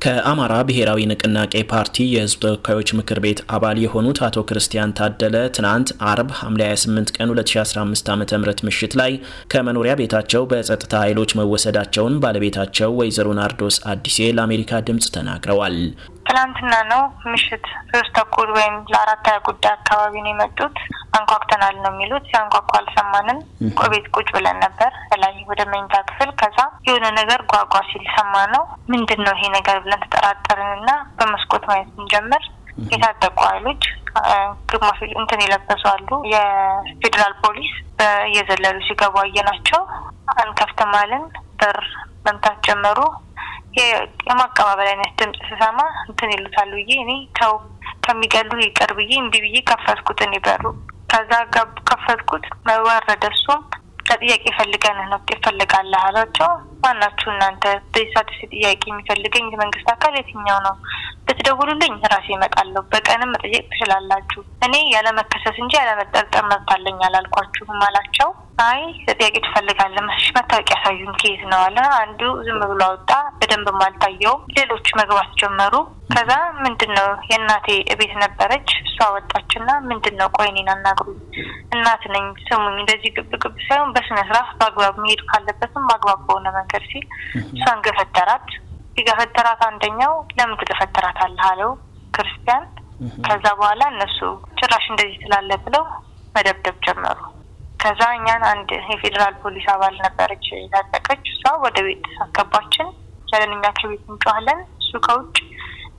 ከአማራ ብሔራዊ ንቅናቄ ፓርቲ የህዝብ ተወካዮች ምክር ቤት አባል የሆኑት አቶ ክርስቲያን ታደለ ትናንት አርብ ሐምሌ 28 ቀን 2015 ዓ ም ምሽት ላይ ከመኖሪያ ቤታቸው በጸጥታ ኃይሎች መወሰዳቸውን ባለቤታቸው ወይዘሮ ናርዶስ አዲሴ ለአሜሪካ ድምፅ ተናግረዋል። ትናንትና ነው ምሽት ሶስት ተኩል ወይም ለአራት ሀያ ጉዳይ አካባቢ ነው የመጡት። አንኳኩተናል ነው የሚሉት። ሲያንኳኩ አልሰማንም። ቤት ቁጭ ብለን ነበር ላይ ወደ መኝታ ክፍል። ከዛ የሆነ ነገር ጓጓ ሲል ሰማ ነው። ምንድን ነው ይሄ ነገር ብለን ተጠራጠርን እና በመስኮት ማየት ስንጀምር የታጠቁ ኃይሎች ግማሽ እንትን የለበሱ አሉ። የፌዴራል ፖሊስ እየዘለሉ ሲገቡ አየናቸው። አንከፍትም አልን። በር መምታት ጀመሩ። የማቀባበል አይነት ድምጽ ስሰማ እንትን ይሉታል ብዬ እኔ ተው ከሚገሉ ይቅር ብዬ እምቢ ብዬ ከፈትኩት። እኔ በሩ ከዛ ከፈትኩት መወረደ። እሱም ለጥያቄ ፈልገን ነው ይፈልጋለህ አላቸው። ማናችሁ እናንተ በዚህ ጥያቄ የሚፈልገኝ የመንግስት አካል የትኛው ነው? ብትደውሉልኝ ራሴ እመጣለሁ። በቀንም መጠየቅ ትችላላችሁ። እኔ ያለመከሰስ እንጂ ያለመጠርጠር መብት አለኝ አላልኳችሁም አላቸው። አይ ጥያቄ ትፈልጋለህ መስሽ መታወቂያ ያሳዩን ኬዝ ነው አለ። አንዱ ዝም ብሎ አወጣ። በደንብ አልታየውም። ሌሎች መግባት ጀመሩ። ከዛ ምንድን ነው የእናቴ እቤት ነበረች። እሷ ወጣችና ምንድን ነው ቆይ አናግሩኝ፣ እናት ነኝ ስሙኝ፣ እንደዚህ ግብ ግብ ሳይሆን በስነ ስርዓት በአግባብ መሄድ ካለበትም በአግባብ በሆነ መንገድ ሲል እሷን ገፈተራት። ሲገፈተራት አንደኛው ለምን ትገፈተራት አለህ አለው ክርስቲያን። ከዛ በኋላ እነሱ ጭራሽ እንደዚህ ስላለ ብለው መደብደብ ጀመሩ። ከዛ እኛን አንድ የፌዴራል ፖሊስ አባል ነበረች የታጠቀች፣ እሷ ወደ ቤት አስገባችን። ያለን እኛ ከቤት እንጮኋለን፣ እሱ ከውጭ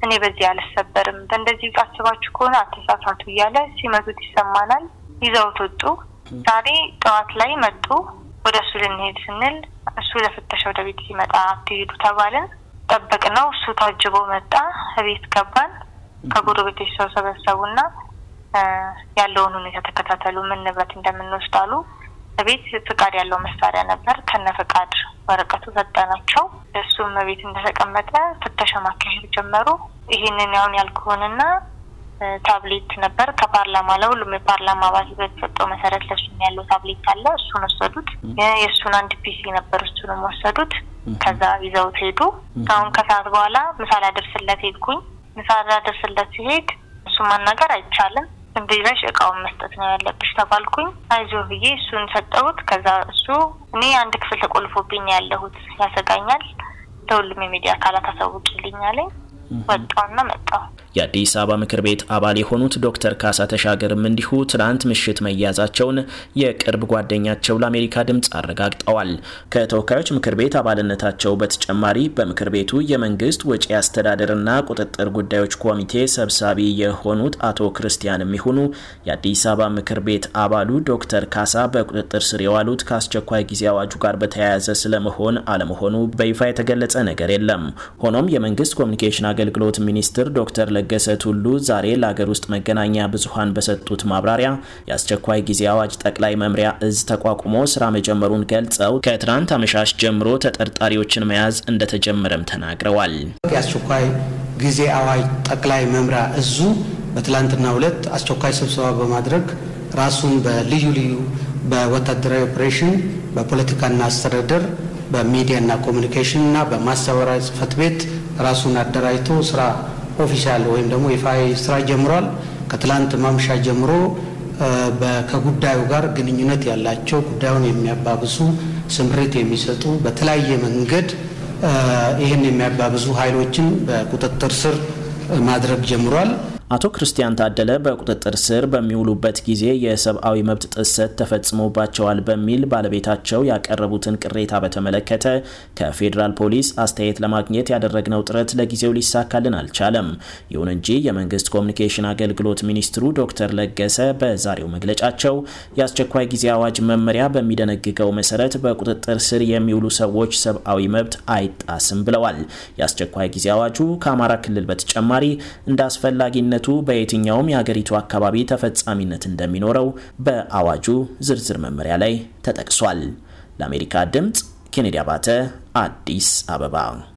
እኔ በዚህ አልሰበርም፣ በእንደዚህ አስባችሁ ከሆነ አተሳሳቱ እያለ ሲመቱት ይሰማናል። ይዘውት ወጡ። ዛሬ ጠዋት ላይ መጡ። ወደ እሱ ልንሄድ ስንል እሱ ለፍተሻ ወደ ቤት ሲመጣ አትሄዱ ተባልን። ጠበቅ ነው። እሱ ታጅቦ መጣ። ቤት ገባን። ከጎረቤቶች ሰው ሰበሰቡና ያለውን ሁኔታ ተከታተሉ፣ ምን ንብረት እንደምንወስድ አሉ። ቤት ፍቃድ ያለው መሳሪያ ነበር። ከነ ፍቃድ ወረቀቱ ሰጠናቸው። እሱም ቤት እንደተቀመጠ ፍተሻ ማካሄድ ጀመሩ። ይህንን ያሁን ያልኩህንና ታብሌት ነበር ከፓርላማ ለሁሉም የፓርላማ አባል በተሰጠው መሰረት ለሱም ያለው ታብሌት አለ። እሱን ወሰዱት። የእሱን አንድ PC ነበር፣ እሱንም ወሰዱት። ከዛ ይዘውት ሄዱ። አሁን ከሰዓት በኋላ ምሳ ላደርስለት ሄድኩኝ። ምሳ ላደርስለት ሲሄድ እሱ ማናገር አይቻልም ዝም ብለሽ እቃውን መስጠት ነው ያለብሽ ተባልኩኝ። አይዞህ ብዬ እሱን ሰጠሁት። ከዛ እሱ እኔ አንድ ክፍል ተቆልፎብኝ ያለሁት ያሰጋኛል፣ ለሁሉም የሚዲያ አካላት አሳውቂልኝ አለኝ። ወጣውና መጣው። የአዲስ አበባ ምክር ቤት አባል የሆኑት ዶክተር ካሳ ተሻገርም እንዲሁ ትናንት ምሽት መያዛቸውን የቅርብ ጓደኛቸው ለአሜሪካ ድምፅ አረጋግጠዋል። ከተወካዮች ምክር ቤት አባልነታቸው በተጨማሪ በምክር ቤቱ የመንግስት ወጪ አስተዳደርና ቁጥጥር ጉዳዮች ኮሚቴ ሰብሳቢ የሆኑት አቶ ክርስቲያን የሚሆኑ የአዲስ አበባ ምክር ቤት አባሉ ዶክተር ካሳ በቁጥጥር ስር የዋሉት ከአስቸኳይ ጊዜ አዋጁ ጋር በተያያዘ ስለመሆን አለመሆኑ በይፋ የተገለጸ ነገር የለም። ሆኖም የመንግስት ኮሚኒኬሽን አገልግሎት ሚኒስትር ዶክተር ለገሰ ቱሉ ዛሬ ለሀገር ውስጥ መገናኛ ብዙሀን በሰጡት ማብራሪያ የአስቸኳይ ጊዜ አዋጅ ጠቅላይ መምሪያ እዝ ተቋቁሞ ስራ መጀመሩን ገልጸው ከትናንት አመሻሽ ጀምሮ ተጠርጣሪዎችን መያዝ እንደተጀመረም ተናግረዋል። የአስቸኳይ ጊዜ አዋጅ ጠቅላይ መምሪያ እዙ በትላንትና ሁለት አስቸኳይ ስብሰባ በማድረግ ራሱን በልዩ ልዩ በወታደራዊ ኦፕሬሽን፣ በፖለቲካና አስተዳደር፣ በሚዲያና ኮሚኒኬሽን እና በማስተባበሪያ ጽህፈት ቤት ራሱን አደራጅቶ ስራ official ወይም ደግሞ ይፋዊ ስራ ጀምሯል። ከትላንት ማምሻ ጀምሮ ከጉዳዩ ጋር ግንኙነት ያላቸው ጉዳዩን የሚያባብሱ ስምሪት የሚሰጡ በተለያየ መንገድ ይህን የሚያባብሱ ኃይሎችን በቁጥጥር ስር ማድረግ ጀምሯል። አቶ ክርስቲያን ታደለ በቁጥጥር ስር በሚውሉበት ጊዜ የሰብአዊ መብት ጥሰት ተፈጽሞባቸዋል በሚል ባለቤታቸው ያቀረቡትን ቅሬታ በተመለከተ ከፌዴራል ፖሊስ አስተያየት ለማግኘት ያደረግነው ጥረት ለጊዜው ሊሳካልን አልቻለም። ይሁን እንጂ የመንግስት ኮሚኒኬሽን አገልግሎት ሚኒስትሩ ዶክተር ለገሰ በዛሬው መግለጫቸው የአስቸኳይ ጊዜ አዋጅ መመሪያ በሚደነግገው መሰረት በቁጥጥር ስር የሚውሉ ሰዎች ሰብአዊ መብት አይጣስም ብለዋል። የአስቸኳይ ጊዜ አዋጁ ከአማራ ክልል በተጨማሪ እንደ አስፈላጊነቱ በየትኛውም የሀገሪቱ አካባቢ ተፈጻሚነት እንደሚኖረው በአዋጁ ዝርዝር መመሪያ ላይ ተጠቅሷል። ለአሜሪካ ድምፅ ኬኔዲ አባተ አዲስ አበባ